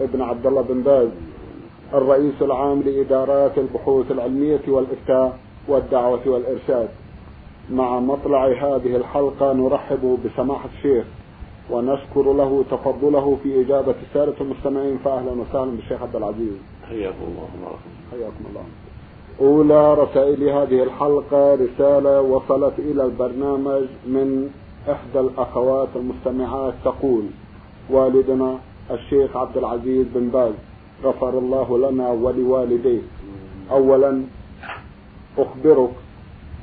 ابن عبد الله بن باز الرئيس العام لإدارات البحوث العلمية والإفتاء والدعوة والإرشاد. مع مطلع هذه الحلقة نرحب بسماحة الشيخ ونشكر له تفضله في إجابة سادة المستمعين فأهلا وسهلا بالشيخ عبد العزيز. حياكم الله حياكم الله. أولى رسائل هذه الحلقة رسالة وصلت إلى البرنامج من إحدى الأخوات المستمعات تقول والدنا الشيخ عبد العزيز بن باز غفر الله لنا ولوالديه. أولا أخبرك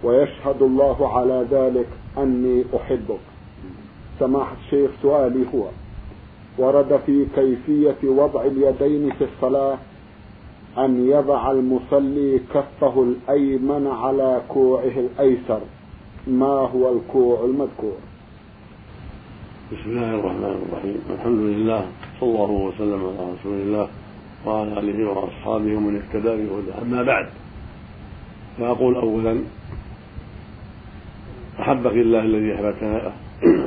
ويشهد الله على ذلك أني أحبك. سماحة الشيخ سؤالي هو ورد في كيفية وضع اليدين في الصلاة أن يضع المصلي كفه الأيمن على كوعه الأيسر. ما هو الكوع المذكور؟ بسم الله الرحمن الرحيم. الحمد لله. صلى الله وسلم على رسول الله وعلى آله وأصحابه ومن اهتدى بهداه أما بعد فأقول اولا احبك الله الذي احببتنا له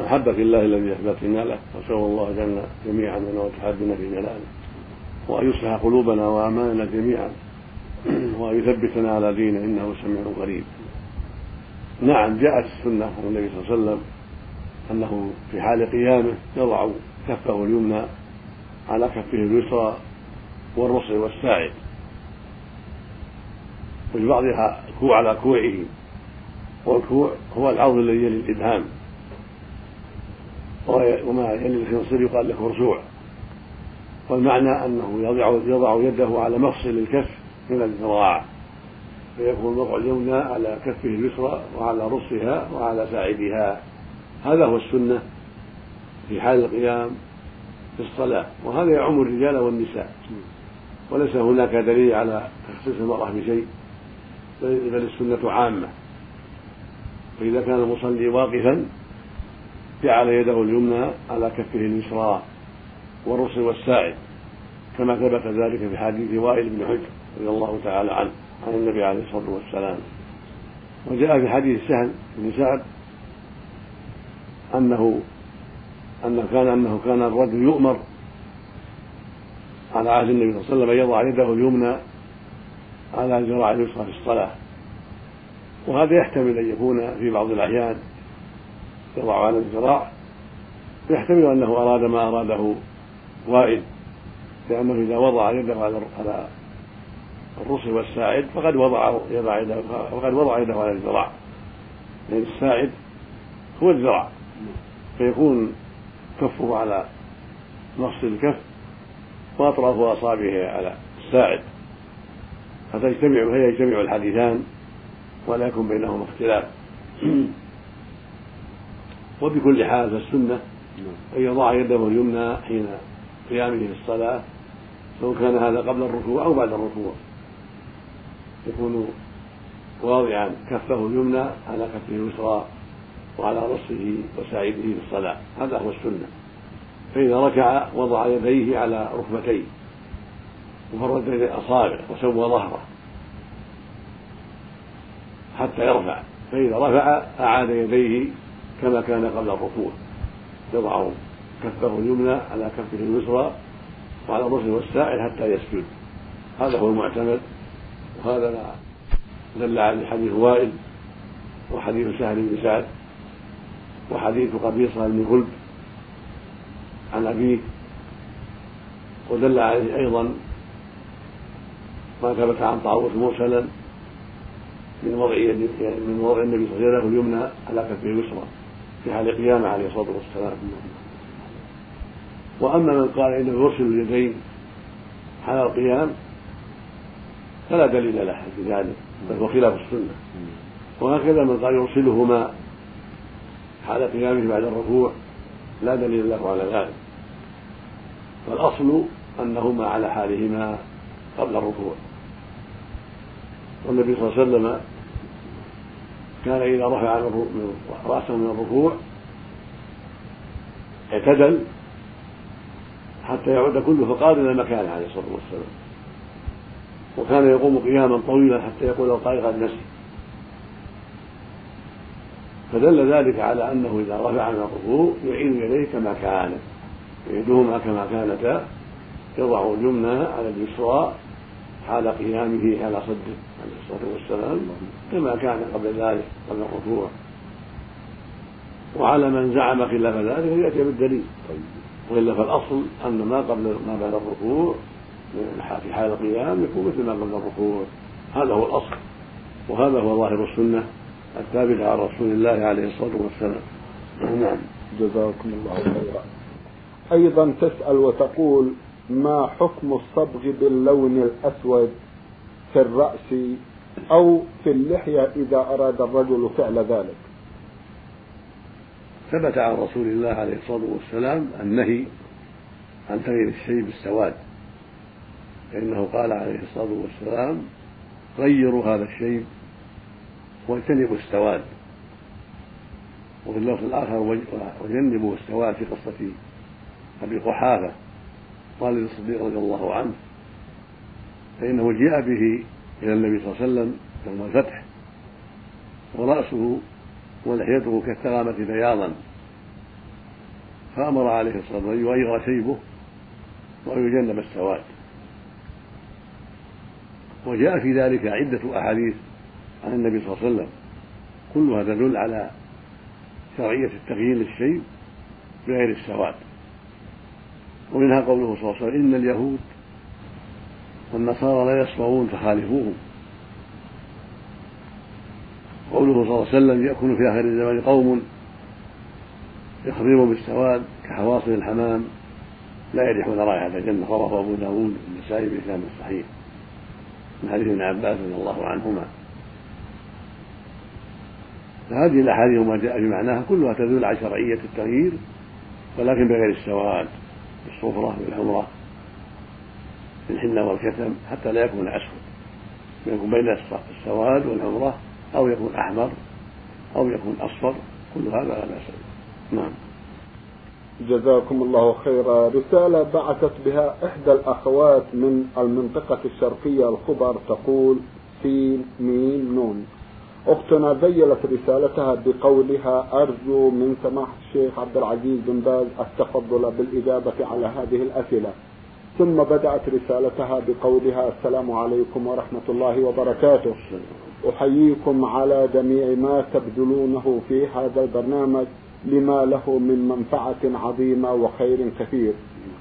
احبك الله الذي احببتنا له وأسأل الله جل جميعا أن وتحبنا في جلاله وأن يصلح قلوبنا وأعمالنا جميعا وأن يثبتنا على دينه إنه سميع قريب. نعم جاءت السنة عن النبي صلى الله عليه وسلم أنه في حال قيامه يضع كفه اليمنى على كفه اليسرى والرصع والساعد وفي بعضها الكوع على كوعه. والكوع هو العرض الذي يلي الإبهام وما يلي الخنصر يقال له رسوع والمعنى أنه يضع يضع يده على مفصل الكف من الذراع. فيكون وضع اليمنى على كفه اليسرى وعلى رصها وعلى ساعدها. هذا هو السنة في حال القيام في الصلاة وهذا يعم الرجال والنساء. وليس هناك دليل على تخصيص المرأة بشيء بل السنة عامة. فإذا كان المصلي واقفا جعل يده اليمنى على كفه اليسرى والرسل والساعد كما ثبت ذلك في حديث وائل بن حجر رضي الله تعالى عنه عن النبي عليه الصلاة والسلام. وجاء في حديث سهل بن سعد أنه أنه كان أنه كان الرجل يؤمر على عهد النبي صلى الله عليه وسلم أن يضع يده اليمنى على الذراع اليسرى في الصلاة. وهذا يحتمل أن يكون في بعض الأحيان يضع على الذراع. يحتمل أنه أراد ما أراده وائل لأنه إذا وضع يده على على الرسل والساعد فقد وضع يضع يده فقد وضع يده على الذراع. لأن الساعد هو الذراع. فيكون كفه على نص الكف وأطراف أصابعه على الساعد. فتجتمع فيجتمع الحديثان ولا يكون بينهما اختلاف. وبكل حال فالسنة أن يضع يده اليمنى حين قيامه في الصلاه سواء كان هذا قبل الركوع أو بعد الركوع. يكون واضعا كفه اليمنى على كفه اليسرى. وعلى رأسه وساعده في الصلاة. هذا هو السنة. فإذا ركع وضع يديه على ركبتيه وفرد بين الأصابع وسوى ظهره حتى يرفع. فإذا رفع أعاد يديه كما كان قبل الركوع. يضع كفه اليمنى على كفه اليسرى وعلى الرسل والساعد حتى يسجد. هذا هو المعتمد. وهذا دل عليه حديث وائل وحديث سهل بن سعد. وحديث قبيصة بن غلب عن أبيه ودل عليه أيضا ما ثبت عن طاووس مرسلا من وضع من وضع النبي صلى الله عليه وسلم اليمنى على كفه اليسرى في حال قيامه عليه الصلاة والسلام. وأما من قال إنه يرسل اليدين حال القيام فلا دليل له في ذلك بل هو خلاف السنة. وهكذا من قال يرسلهما حال قيامه بعد الركوع لا دليل له على ذلك. فالأصل أنهما على حالهما قبل الركوع. والنبي صلى الله عليه وسلم كان إذا رفع رأسه من الركوع اعتدل حتى يعود كله فقابل مكانه عليه الصلاة والسلام. وكان يقوم قياما طويلا حتى يقول القائل قد نسي. فدل ذلك على أنه إذا رفع من الركوع يعين يديه كما كانت يدهما كما كانتا يضع اليمنى على اليسرى حال قيامه على صدره عليه الصلاة والسلام كما كان قبل ذلك قبل الركوع. وعلى من زعم خلاف ذلك يأتي بالدليل. وإلا فالأصل أن ما قبل ما بعد الركوع في حال القيام يكون مثل ما قبل الركوع. هذا هو الأصل وهذا هو ظاهر السنة. الثابته عن رسول الله عليه الصلاة والسلام. نعم. جزاكم الله خيرا. أيضا تسأل وتقول ما حكم الصبغ باللون الأسود في الرأس أو في اللحية إذا أراد الرجل فعل ذلك؟ ثبت عن رسول الله عليه الصلاة والسلام النهي عن تغيير الشيء بالسواد. فإنه قال عليه الصلاة والسلام غيروا هذا الشيء واجتنبوا السواد. وفي اللفظ الآخر وجنبوا السواد في قصة أبي قحافة والد الصديق رضي الله عنه فإنه جاء به إلى النبي صلى الله عليه وسلم يوم الفتح ورأسه ولحيته كالثغامة بياضا فأمر عليه الصلاة والسلام أن يغير شيبه وأن يجنب السواد. وجاء في ذلك عدة أحاديث عن النبي صلى الله عليه وسلم. كلها تدل على شرعية التغيير للشيء بغير السواد. ومنها قوله صلى الله عليه وسلم إن اليهود والنصارى لا يصفرون فخالفوهم. قوله صلى الله عليه وسلم يأكل في آخر الزمان قوم يخضرون بالسواد كحواصل الحمام لا يريحون رائحة الجنة. رواه أبو داود النسائي بإسلام صحيح. من حديث ابن عباس رضي الله عنهما. فهذه الأحاديث وما جاء في معناها كلها تدل على شرعية التغيير ولكن بغير السواد بالصفرة بالحمرة بالحنة والكتم حتى لا يكون اسود يكون بين السواد والحمرة أو يكون أحمر أو يكون أصفر كل هذا لا بأس نعم. جزاكم الله خيرا. رسالة بعثت بها إحدى الأخوات من المنطقة الشرقية الخبر تقول سين ميم نون. أختنا ذيلت رسالتها بقولها أرجو من سماحة الشيخ عبد العزيز بن باز التفضل بالإجابة على هذه الأسئلة. ثم بدأت رسالتها بقولها السلام عليكم ورحمة الله وبركاته. أحييكم على جميع ما تبذلونه في هذا البرنامج لما له من منفعة عظيمة وخير كثير.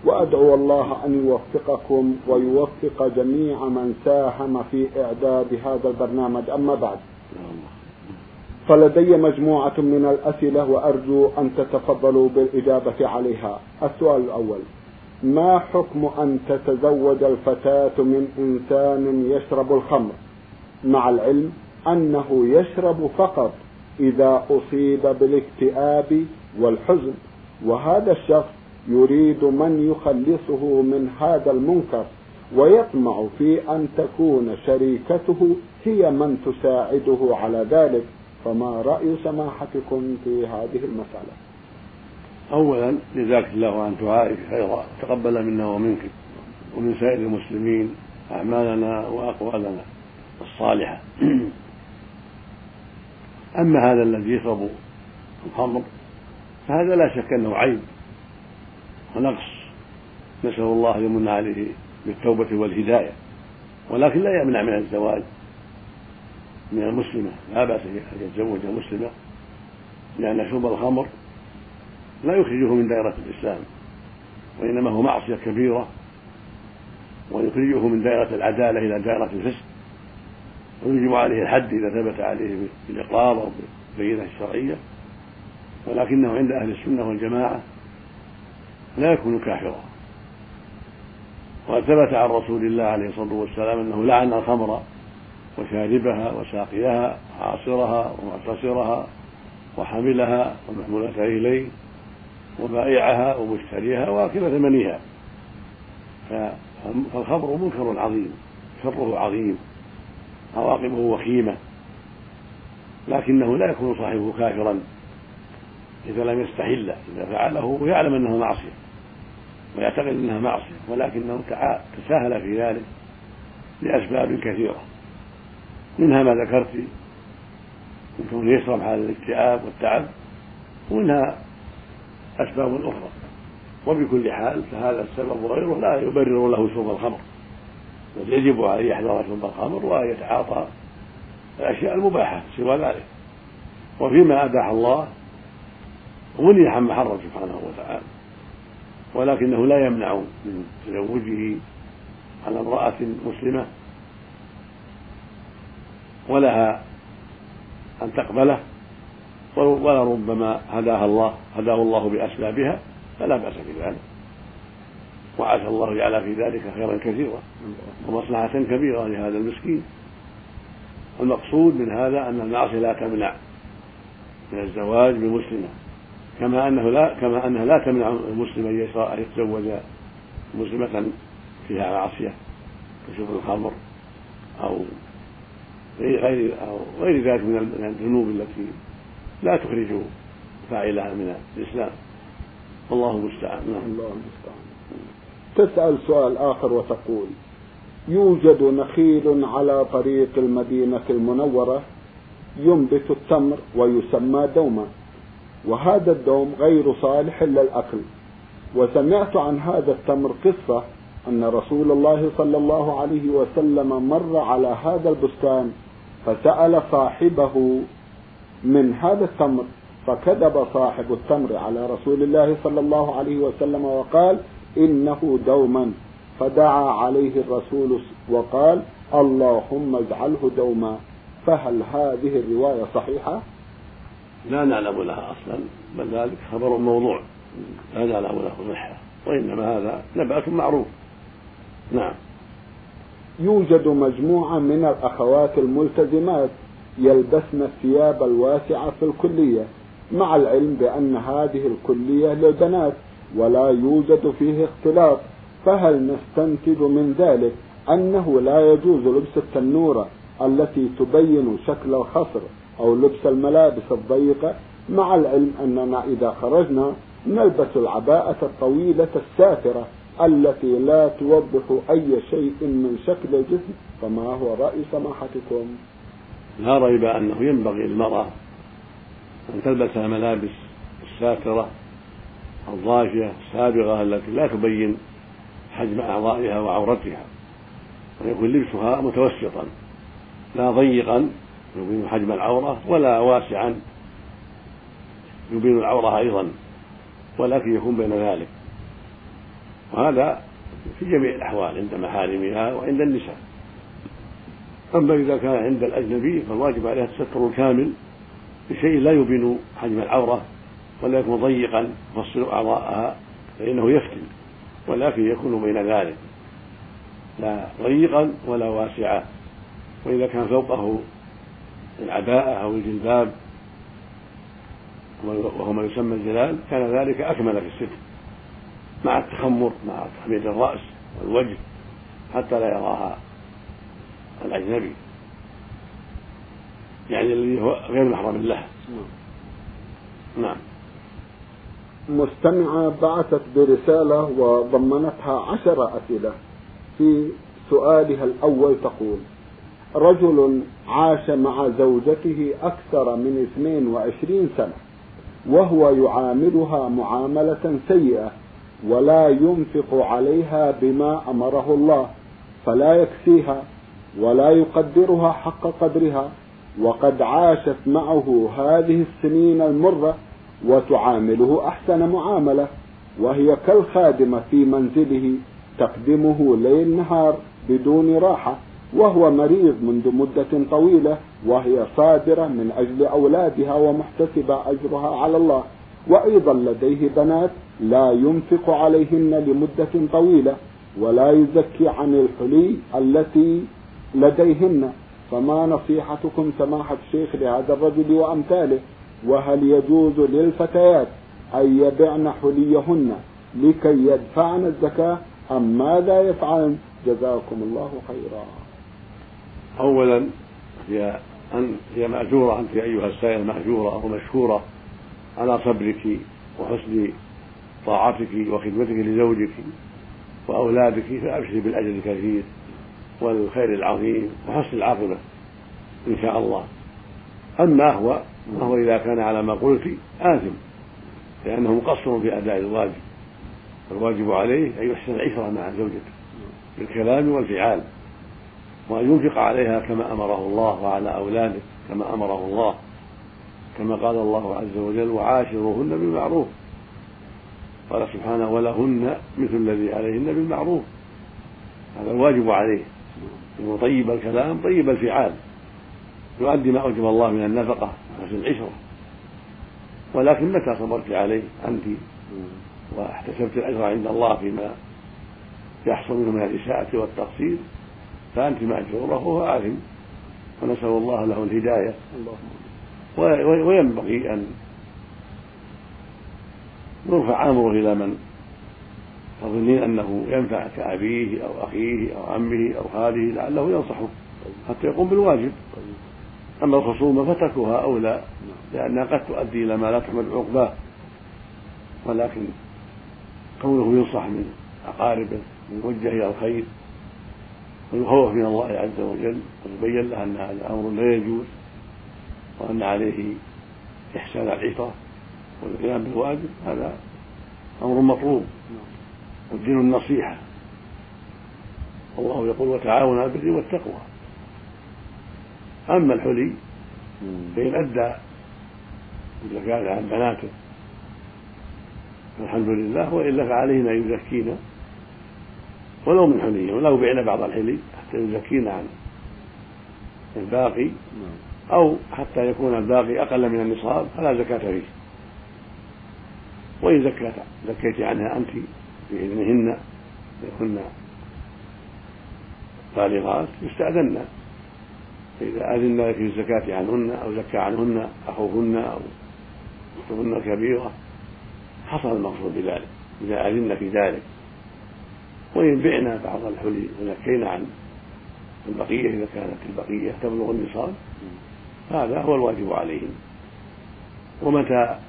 وأدعو الله أن يوفقكم ويوفق جميع من ساهم في إعداد هذا البرنامج. أما بعد فلدي مجموعة من الأسئلة وأرجو أن تتفضلوا بالإجابة عليها. السؤال الأول ما حكم أن تتزوج الفتاة من إنسان يشرب الخمر؟ مع العلم أنه يشرب فقط إذا أصيب بالاكتئاب والحزن وهذا الشخص يريد من يخلصه من هذا المنكر ويطمع في أن تكون شريكته هي من تساعده على ذلك فما رأي سماحتكم في هذه المسألة؟ أولا جزاك الله عن دعائك خيرا. تقبل منا ومنك ومن سائر المسلمين أعمالنا وأقوالنا الصالحة. أما هذا الذي يشرب الخمر فهذا لا شك أنه عيب ونقص. نسأل الله يمن عليه بالتوبة والهداية ولكن لا يمنع من الزواج. من المسلمة. لا بأس أن يتزوج مسلمة لأن شرب الخمر لا يخرجه من دائرة الإسلام وإنما هو معصية كبيرة ويخرجه من دائرة العدالة إلى دائرة الفسق ويجب عليه الحد إذا ثبت عليه بالإقرار أو بالبينة الشرعية. ولكنه عند أهل السنة والجماعة لا يكون كافرا. وقد ثبت عن رسول الله عليه الصلاة والسلام أنه لعن الخمر وشاربها وساقيها وعاصرها ومعتصرها وحملها ومحمولتها إليه وبائعها ومشتريها وأكل ثمنها. فالخمر منكر عظيم شره عظيم عواقبه وخيمة لكنه لا يكون صاحبه كافرا إذا لم يستحل إذا فعله ويعلم أنه معصية ويعتقد أنها معصية ولكنه تساهل في ذلك لأسباب كثيرة. منها ما ذكرت من كونه يشرب حال الاكتئاب والتعب ومنها أسباب أخرى. وبكل حال فهذا السبب وغيره لا يبرر له شرب الخمر بل يجب عليه يحذر شرب الخمر ويتعاطى الأشياء المباحة سوى ذلك. وفيما أباح الله ومني عما حرم سبحانه وتعالى ولكنه لا يمنع من تزوجه على امرأة مسلمة ولها أن تقبله ولربما هداها الله هداه الله بأسبابها فلا بأس في ذلك وعسى الله جعل في ذلك خيرا كثيرا ومصلحة كبيرة لهذا المسكين. المقصود من هذا أن المعصية لا تمنع من الزواج بمسلمة. كما أنه لا كما أنها لا تمنع المسلم أن يتزوج مسلمة فيها معصية كشرب الخمر أو غير أو غير ذلك من الذنوب التي لا تخرج فاعلها من الإسلام. والله المستعان. نعم. الله المستعان. تسأل سؤال آخر وتقول يوجد نخيل على طريق المدينة المنورة ينبت التمر ويسمى دوما وهذا الدوم غير صالح للأكل. وسمعت عن هذا التمر قصة أن رسول الله صلى الله عليه وسلم مر على هذا البستان فسأل صاحبه من هذا التمر فكذب صاحب التمر على رسول الله صلى الله عليه وسلم وقال إنه دوما. فدعا عليه الرسول وقال اللهم اجعله دوما. فهل هذه الرواية صحيحة؟ لا نعلم لها أصلا بل ذلك خبر موضوع. لا نعلم له صحة وإنما هذا نبأة معروف. نعم. يوجد مجموعة من الأخوات الملتزمات يلبسن الثياب الواسعة في الكلية مع العلم بأن هذه الكلية للبنات ولا يوجد فيه اختلاط. فهل نستنتج من ذلك أنه لا يجوز لبس التنورة التي تبين شكل الخصر أو لبس الملابس الضيقة؟ مع العلم أننا إذا خرجنا نلبس العباءة الطويلة السافرة التي لا توضح أي شيء من شكل الجسم فما هو رأي سماحتكم؟ لا ريب أنه ينبغي للمرأة أن تلبس الملابس الساترة الضافية السابغة التي لا تبين حجم أعضائها وعورتها ويكون لبسها متوسطا لا ضيقا يبين حجم العورة ولا واسعا يبين العورة أيضا ولكن يكون بين ذلك. وهذا في جميع الأحوال عند محارمها وعند النساء. أما إذا كان عند الأجنبي فالواجب عليها الستر الكامل بشيء لا يبين حجم العورة ولا يكون ضيقا يفصل أعضاءها فإنه يفتن ولكن يكون بين ذلك. لا ضيقا ولا واسعا وإذا كان فوقه العباءة أو الجلباب وهو ما يسمى الجلال كان ذلك أكمل في الستر. مع التخمر مع تخمير الرأس والوجه حتى لا يراها الأجنبي. يعني الذي هو غير محرم له نعم. مستمعة بعثت برسالة وضمنتها عشر أسئلة. في سؤالها الأول تقول رجل عاش مع زوجته أكثر من 22 سنة وهو يعاملها معاملة سيئة ولا ينفق عليها بما أمره الله فلا يكفيها ولا يقدرها حق قدرها وقد عاشت معه هذه السنين المرة وتعامله أحسن معاملة وهي كالخادمة في منزله تخدمه ليل نهار بدون راحة وهو مريض منذ مدة طويلة وهي صابرة من أجل أولادها ومحتسبة أجرها على الله. وأيضا لديه بنات لا ينفق عليهن لمدة طويلة ولا يزكي عن الحلي التي لديهن. فما نصيحتكم سماحة الشيخ لهذا الرجل وأمثاله؟ وهل يجوز للفتيات أن يبعن حليهن لكي يدفعن الزكاة أم ماذا يفعل جزاكم الله خيرا. أولا هي أن هي مأجورة أنت أيها السائل مأجورة ومشكورة على صبرك وحسن طاعتك وخدمتك لزوجك وأولادك فأبشري بالأجر الكثير والخير العظيم وحسن العاقبة إن شاء الله. أما هو فهو إذا كان على ما قلت آثم لأنه مقصر في أداء الواجب. الواجب عليه أن يحسن العشرة مع زوجته بالكلام والفعال وأن ينفق عليها كما أمره الله وعلى أولاده كما أمره الله. كما قال الله عز وجل وعاشروهن بالمعروف قال سبحانه ولهن مثل الذي عليهن بالمعروف هذا الواجب عليه. إنه طيب الكلام طيب الفعال. يؤدي ما أوجب الله من النفقة وحسن العشرة. ولكن متى صبرت عليه أنت؟ واحتسبت الأجر عند الله فيما يحصل منه من الإساءة والتقصير فأنت مأجورة وهو اثم ونسأل الله له الهداية. وينبغي أن يرفع أمره إلى من تظنين أنه ينفع كأبيه أو أخيه أو عمه أو خاله لعله ينصحه حتى يقوم بالواجب. أما الخصومه فتركها اولى لأنها قد تؤدي إلى ما لا تحمد عقباه. ولكن كونه ينصح من أقاربه ويوجه إلى الخير ويخوف من الله عز وجل ويبين له ان هذا أمر لا يجوز. وأن عليه إحسان العشره والقيام بالواجب هذا أمر مطلوب والدين النصيحة. والله يقول وتعاونوا على البر والتقوى. أما الحلي فإن أدى الزكاه عن بناته فالحمد لله والا فعليهن ان يزكينا. ولو من حلي ولو بعنا بعض الحلي حتى يزكينا عن الباقي. أو حتى يكون الباقي أقل من النصاب فلا زكاة فيه. وإن زكيت زكيت عنها أنت بإذنهن يكن بالغات يستأذن. فإذا أذن لك في الزكاة عنهن أو زكى عنهن أخوهن أو أختهن الكبيرة حصل المقصود بذلك. إذا أذن في ذلك. وإن بعنا بعض الحلي وزكينا عن البقية إذا كانت البقية تبلغ النصاب هذا هو الواجب عليهم. ومتى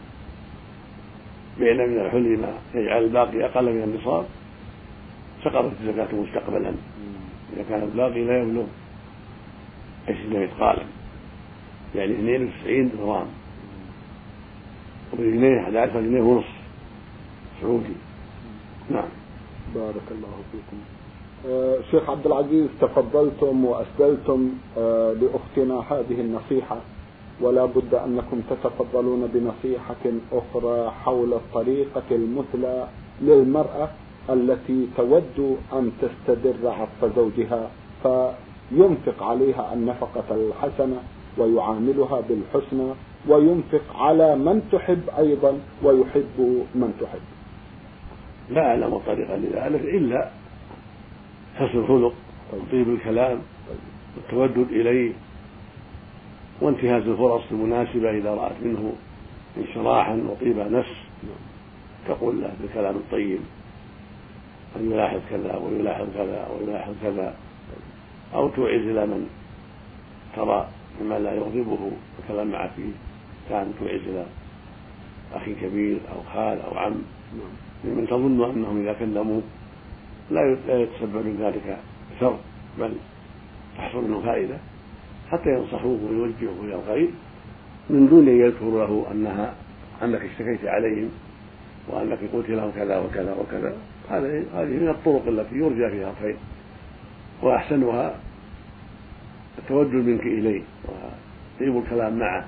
بعنا من الحلي ما يجعل الباقي أقل من النصاب؟ سقطت الزكاة مستقبلا. إذا كان الباقي لا يبلغ عشرين مثقالا يعني 92 غرام وبجنيه 11 جنيه ونصف سعودي. نعم. بارك الله فيكم. شيخ عبد العزيز تفضلتم وأسدلتم آه لأختنا هذه النصيحة. ولا بد أنكم تتفضلون بنصيحة أخرى حول الطريقة المثلى للمرأة التي تود أن تستدر عطف زوجها فينفق عليها النفقة الحسنة ويعاملها بالحسنى وينفق على من تحب أيضا ويحب من تحب. لا أعلم طريقا لذلك إلا حسن الخلق وطيب الكلام والتودد إليه وانتهاز الفرص المناسبة إذا رأت منه انشراحا وطيب نفس. تقول له بالكلام الطيب أن يلاحظ كذا ويلاحظ كذا ويلاحظ كذا أو توعز إلى من ترى مما لا يغضبه الكلام معه فيه كان توعز إلى أخ كبير أو خال أو عم. ممن تظن أنهم إذا كلموه لا يتسبب من ذلك شر بل تحصل منه فائدة حتى ينصحوه ويوجهوه إلى الخير من دون أن يذكروا له انها أنك اشتكيت عليهم وأنك قلت لهم كذا وكذا وكذا. هذه هذه من الطرق التي يرجى فيها الخير وأحسنها التودد منك إليه وطيب الكلام معه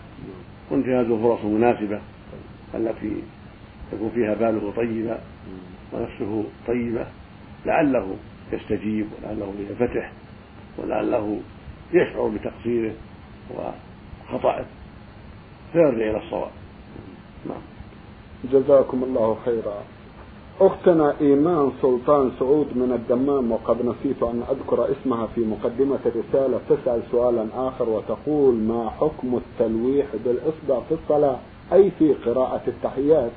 وانتهاز الفرص المناسبه التي يكون فيها باله طيبا ونفسه طيبة. لعله يستجيب ولعله ينفتح ولعله يشعر بتقصيره وخطأه. فيرجع إلى الصواب. نعم. جزاكم الله خيرا. أختنا إيمان سلطان سعود من الدمام وقد نسيت أن أذكر اسمها في مقدمة الرسالة تسأل سؤالا آخر وتقول ما حكم التلويح بالإصبع في الصلاة؟ أي في قراءة التحيات.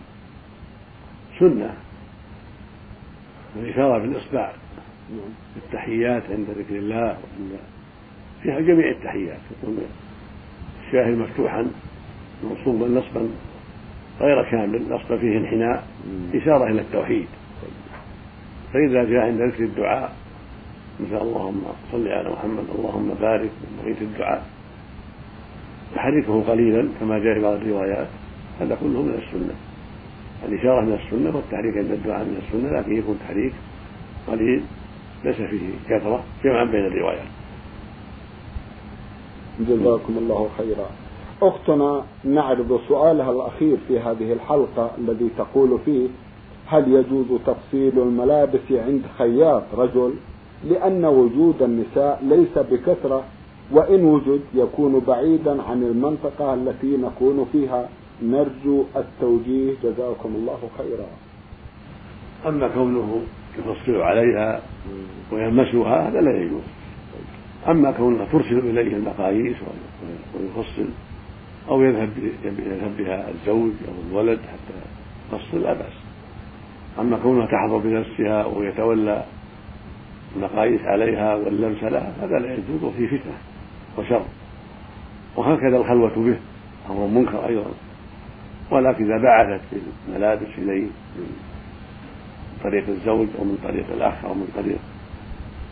سنة. والإشارة بالإصبع نعم. التحيات عند ذكر الله وعند فيها جميع التحيات يكون الشاهد مفتوحا منصوبا نصبا غير كامل نصب فيه انحناء إشارة إلى التوحيد فإذا جاء عند ذكر الدعاء مثل اللهم صل على محمد اللهم بارك بقية الدعاء تحريكه قليلا كما جاء في بعض الروايات هذا كله من السنة الإشارة من السنة والتحريك عند الدعاء من السنة لكن يكون تحريك قليل ليس فيه كثرة جمعا بين الروايات. جزاكم الله خيرا. أختنا نعرض سؤالها الأخير في هذه الحلقة الذي تقول فيه هل يجوز تفصيل الملابس عند خياط رجل لأن وجود النساء ليس بكثرة وإن وجد يكون بعيدا عن المنطقة التي نكون فيها؟ نرجو التوجيه. جزاكم الله خيرا. أما كونه يفصل عليها ويلمسها هذا لا يجوز. أما كونها ترسل إليه المقاييس ويفصل أو يذهب يذهب بها الزوج أو الولد حتى تفصل لا بأس. أما كونها تحضر بنفسها ويتولى المقاييس عليها واللمس لها هذا لا يجوز في فتنة وشر. وهكذا الخلوة به أمر منكر أيضا. ولكن إذا بعثت الملابس إليه من طريق الزوج أو من طريق الأخ أو من طريق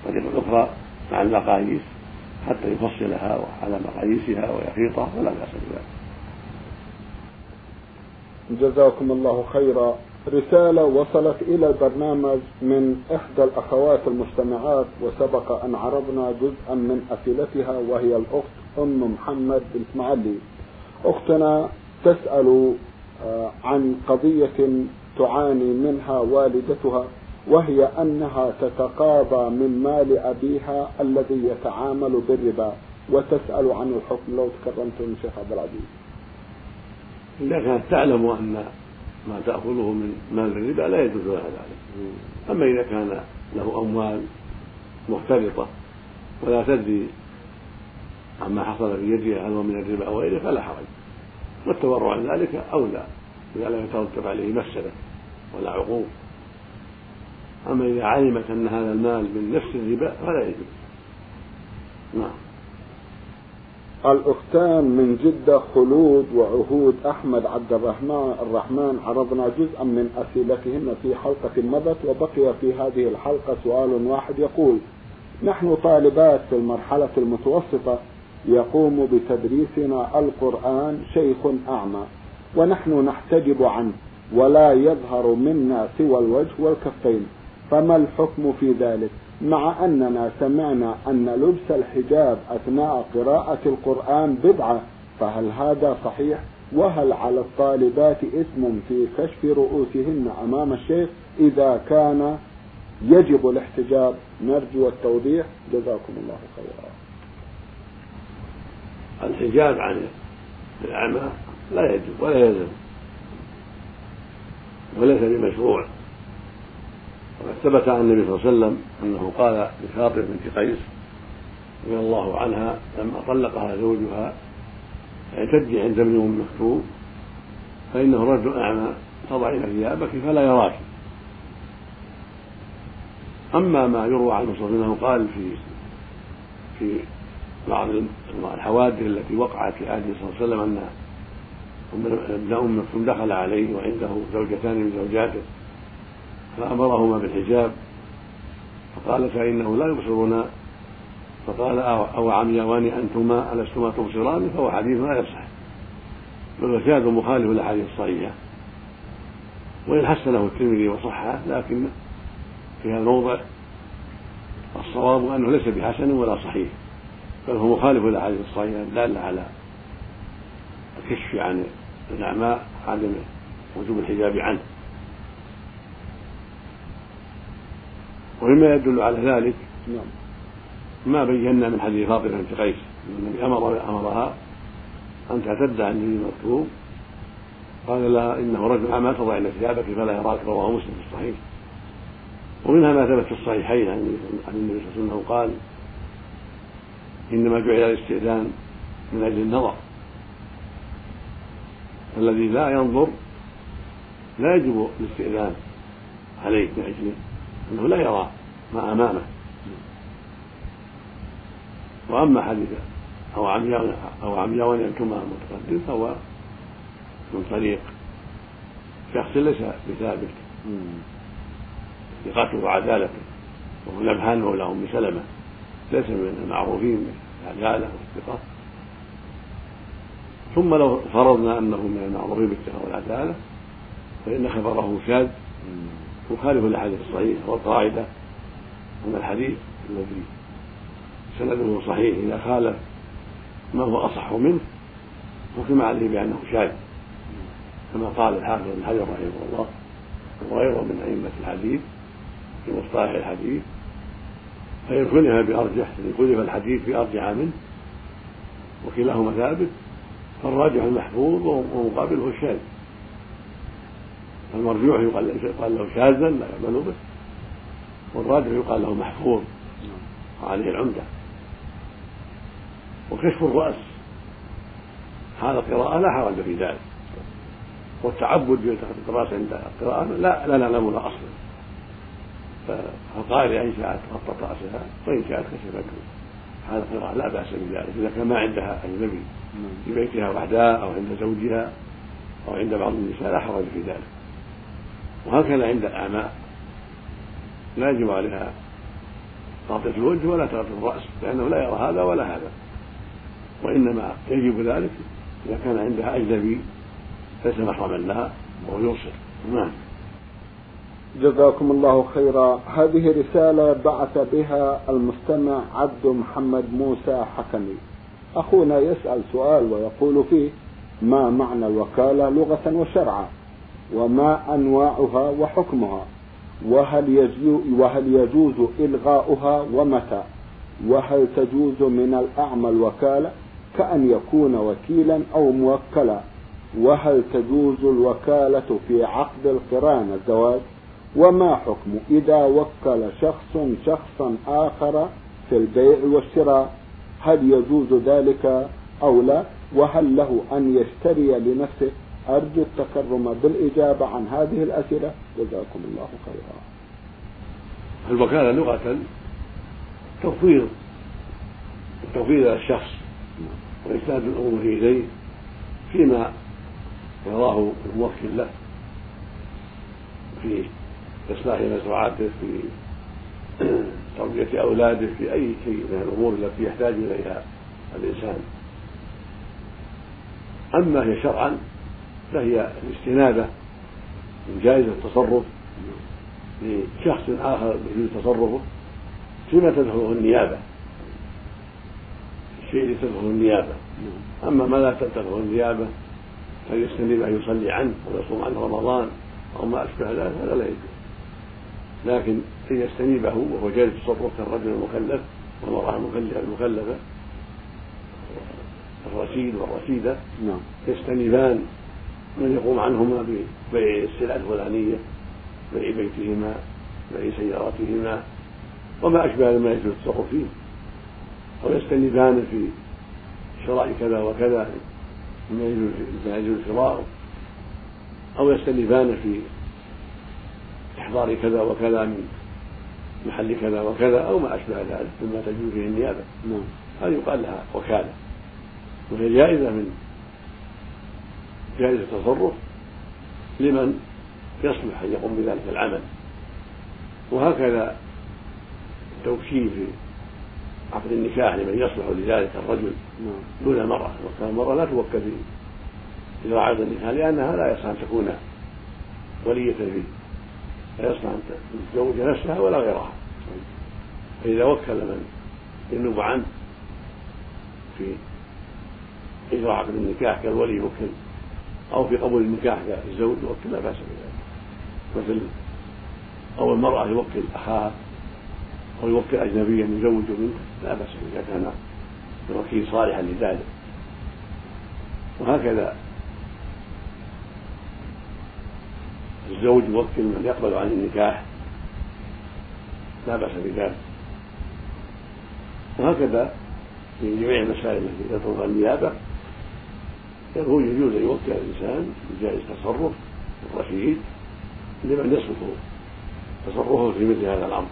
طريق أخرى مع المقاييس حتى يفصلها على مقاييسها ويخيطها فلا بأس بذلك. جزاكم الله خيرا. رسالة وصلت إلى البرنامج من إحدى الأخوات المستمعات وسبق أن عرضنا جزءا من أسئلتها وهي الأخت أم محمد بنت معلي. أختنا تسأل آه، عن قضية تعاني منها والدتها وهي أنها تتقاضى من مال أبيها الذي يتعامل بالربا وتسأل عن الحكم. لو تكرمتم شيخ عبد العزيز. إذا كانت تعلم أن ما تأخذه من مال الربا لا يجوز لها ذلك. أما إذا كان له أموال مختلطة ولا تدري عما حصل في يدها هل هو من الربا أو غيره فلا حرج. والتورع عن ذلك أولى إذا لم يترتب عليه مفسدة ولا عقوق. أما إذا علمت أن هذا المال من نفس الربا فلا يجوز. نعم. الأختان من جدة خلود وعهود أحمد عبد الرحمن الرحمن عرضنا جزءا من أسئلتهن في حلقة مضت وبقي في هذه الحلقة سؤال واحد يقول نحن طالبات في المرحلة المتوسطة يقوم بتدريسنا القرآن شيخ أعمى ونحن نحتجب عنه ولا يظهر منا سوى الوجه والكفين. فما الحكم في ذلك؟ مع أننا سمعنا أن لبس الحجاب أثناء قراءة القرآن بدعة فهل هذا صحيح؟ وهل على الطالبات إثم في كشف رؤوسهن أمام الشيخ؟ إذا كان يجب الاحتجاب نرجو التوضيح. جزاكم الله خيرا. الحجاب عن الأعمى لا يجب ولا يلزم. وليس بمشروع. وقد ثبت عن النبي صلى الله عليه وسلم أنه قال لفاطمه بنت قيس رضي الله عنها لما طلقها زوجها اعتدي عند ابن أم مكتوب فإنه رجل أعمى تضعين ثيابك فلا يراك. أما ما يروى عن المصطفى إنه قال في في بعض الحوادث التي وقعت في عهده صلى الله عليه وسلم أن ابن أم مكتوم دخل عليه وعنده زوجتان من زوجاته فأمرهما بالحجاب فقال فإنه لا يبصرنا فقال أو عميوان أنتما ألستما تبصران؟ فهو حديث لا يصح. بل مخالف للأحاديث الصحيحة. وإن حسنه الترمذي وصححه لكن في هذا الموضع الصواب أنه ليس بحسن ولا صحيح. بل هو مخالف للأحاديث الصحيحة الدالة على الكشف عن الأعمى عدم وجوب الحجاب عنه. ومما يدل على ذلك نعم. ما بينا من حديث فاطمة بنت قيس. النبي أمر أمرها أن تعتد عن النبي المكتوب. قال لها إنه رجل اعمى تضعن ثيابك فلا يراك رواه مسلم في الصحيح. ومنها ما ثبت في الصحيحين عن النبي صلى الله عليه وسلم قال إنما جعل الاستئذان من أجل النظر. الذي لا ينظر لا يجب الاستئذان عليه من أجل أنه لا يرى ما أمامه. وأما حديث أو عمياء أو عمياء ينتما متقدم فهو من طريق شخص ليس بثابت. ثقته وعدالته وهو نبهان مولى أم سلمة. ليس من المعروفين بالعدالة والثقة ثم لو فرضنا أنه من المعروفين بالثقة والعدالة فإن خبره شاذ. يخالف الأحاديث الصحيحة والقاعدة. أن الحديث الذي سنده صحيح إذا خالف ما هو أصح منه حكم عليه بأنه شاذ. كما قال الحافظ بن حجر رحمه الله وغيره من أئمة الحديث في مصطلح الحديث. فإن كلف بأرجح إن كلف الحديث بأرجح منه وكلاهما ثابت فالراجح المحفوظ ومقابله الشاذ. فالمرجوح يقال له شاذا لا يعمل به. والراجح يقال له محفوظ. وعليه العمدة. وكشف الرأس. حال القراءة لا حرج في ذلك. والتعبد الرأس عند القراءة لا لا نعلم له أصلا. فالقارئ إن شاءت خطت رأسها وإن شاءت كشفته حال القراءة لا بأس بذلك. إذا كان ما عندها أجنبي في بيتها وحدها أو عند زوجها أو عند بعض النساء لا حرج في ذلك. وهكذا عند الأعماء. لا يجب عليها تغطية الوجه ولا تغطية الرأس لأنه لا يرى هذا ولا هذا. وإنما يجب ذلك إذا كان عندها أجنبي ليس محرما لها وهو يبصر. نعم. جزاكم الله خيرا. هذه رسالة بعث بها المستمع عبد محمد موسى حكمي. أخونا يسأل سؤال ويقول فيه ما معنى الوكالة لغة وشرعا؟ وما أنواعها وحكمها؟ وهل, وهل يجوز إلغاؤها ومتى؟ وهل تجوز من الأعمى الوكالة كأن يكون وكيلا أو موكلا؟ وهل تجوز الوكالة في عقد القران الزواج؟ وما حكم؟ إذا وكل شخص شخصا آخر في البيع والشراء هل يجوز ذلك أو لا؟ وهل له أن يشتري لنفسه؟ أرجو التكرم بالإجابة عن هذه الأسئلة. جزاكم الله خيرا. الوكالة لغة تفويض التفويض إلى الشخص وإسناد الأمور إليه فيما يراه الموكل له في إصلاح مزرعته في تربية أولاده في أي شيء من الأمور التي يحتاج إليها الإنسان. أما هي شرعا فهي الاستنابة من جائزة التصرف لشخص آخر يجوز تصرفه. فيما تدخله النيابة؟ الشيء اللي تدخله النيابة. أما ما لا تدخله النيابة فيستنيب أن يصلي عنه ويصوم عنه رمضان أو ما أشبه ذلك هذا لا يجوز. لكن أن يستنيبه وهو جالس تصرف كالرجل المكلف والمرأة المكلفة الرشيد والرشيدة نعم. يستنيبان من يقوم عنهما ببيع السلع الفلانية بيع بيتهما بيع سيارتهما وما أشبه ما يجوز التصرف فيه. أو يستنيبان في شراء كذا وكذا مما يجوز شراؤه. أو يستنيبان في إحضار كذا وكذا من محل كذا وكذا أو ما أشبه ذلك مما تجوز فيه النيابة. نعم. هذه يقال لها وكالة. وهي جائزة من جائزة التصرف لمن يصلح أن يقوم بذلك العمل. وهكذا التوكيل في عقد النكاح لمن يصلح لذلك الرجل نعم. دون المرأة وكان المرأة لا توكل في إذا عقد النكاح لأنها لا يصلح أن تكون ولية فيه لا أن تتزوج نفسها ولا غيرها. فإذا وكل من ينوب عنه في إجراء عقد النكاح كالولي يوكل أو في قبول النكاح كالزوج يوكل لا بأس بذلك. مثل أو المرأة يوكل أخاها أو يوكل أجنبيا يزوج منه لا بأس إذا كان الوكيل صالحا لذلك. وهكذا الزوج يوكل من يقبل عن النكاح لا بأس بذلك. وهكذا في جميع المسائل التي تطلب النيابة يقول يجوز أن يوكل الإنسان بجائز تصرف الرشيد لمن يصلح تصرفه في مثل هذا الأمر.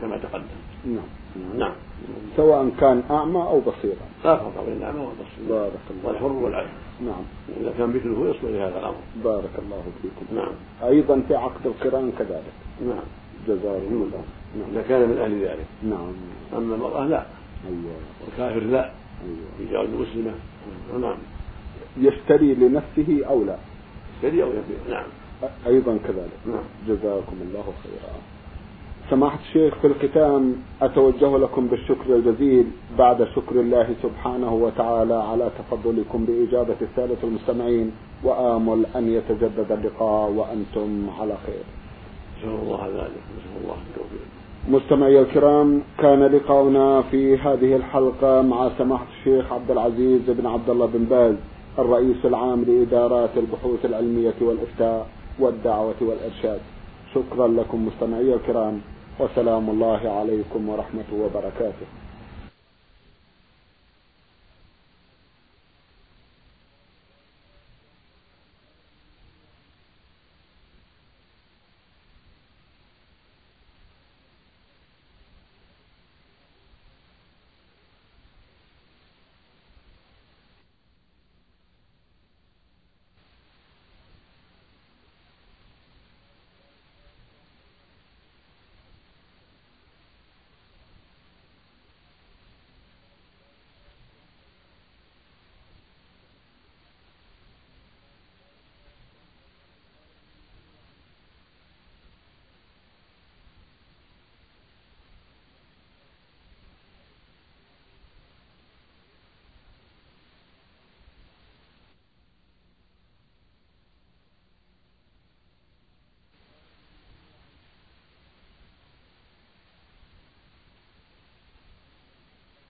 كما تقدم. نعم. نعم. سواء كان أعمى أو بصيرا. لا فرق بين الأعمى والبصير بارك الله والحر والعبد نعم. إذا كان مثله يصلح لهذا الأمر. بارك الله فيكم. نعم. أيضا في عقد القرآن كذلك. نعم. جزاكم الله إذا نعم كان من أهل ذلك. نعم. أما المرأة لا. أيوة. والكافر لا. أيوة. يجاوز مسلمة. نعم. يشتري لنفسه أو لا؟ يشتري أو يبيع. نعم. أيضا كذلك. نعم. جزاكم الله خيرا. سماحة الشيخ في الختام أتوجه لكم بالشكر الجزيل بعد شكر الله سبحانه وتعالى على تفضلكم بإجابة السادة المستمعين وآمل أن يتجدد اللقاء وأنتم على خير. نسأل الله ذلك نسأل الله التوفيق. مستمعي الكرام كان لقاؤنا في هذه الحلقة مع سماحة الشيخ عبد العزيز بن عبد الله بن باز الرئيس العام لإدارات البحوث العلمية والإفتاء والدعوة والإرشاد. شكرا لكم مستمعي الكرام. وسلام الله عليكم ورحمة وبركاته.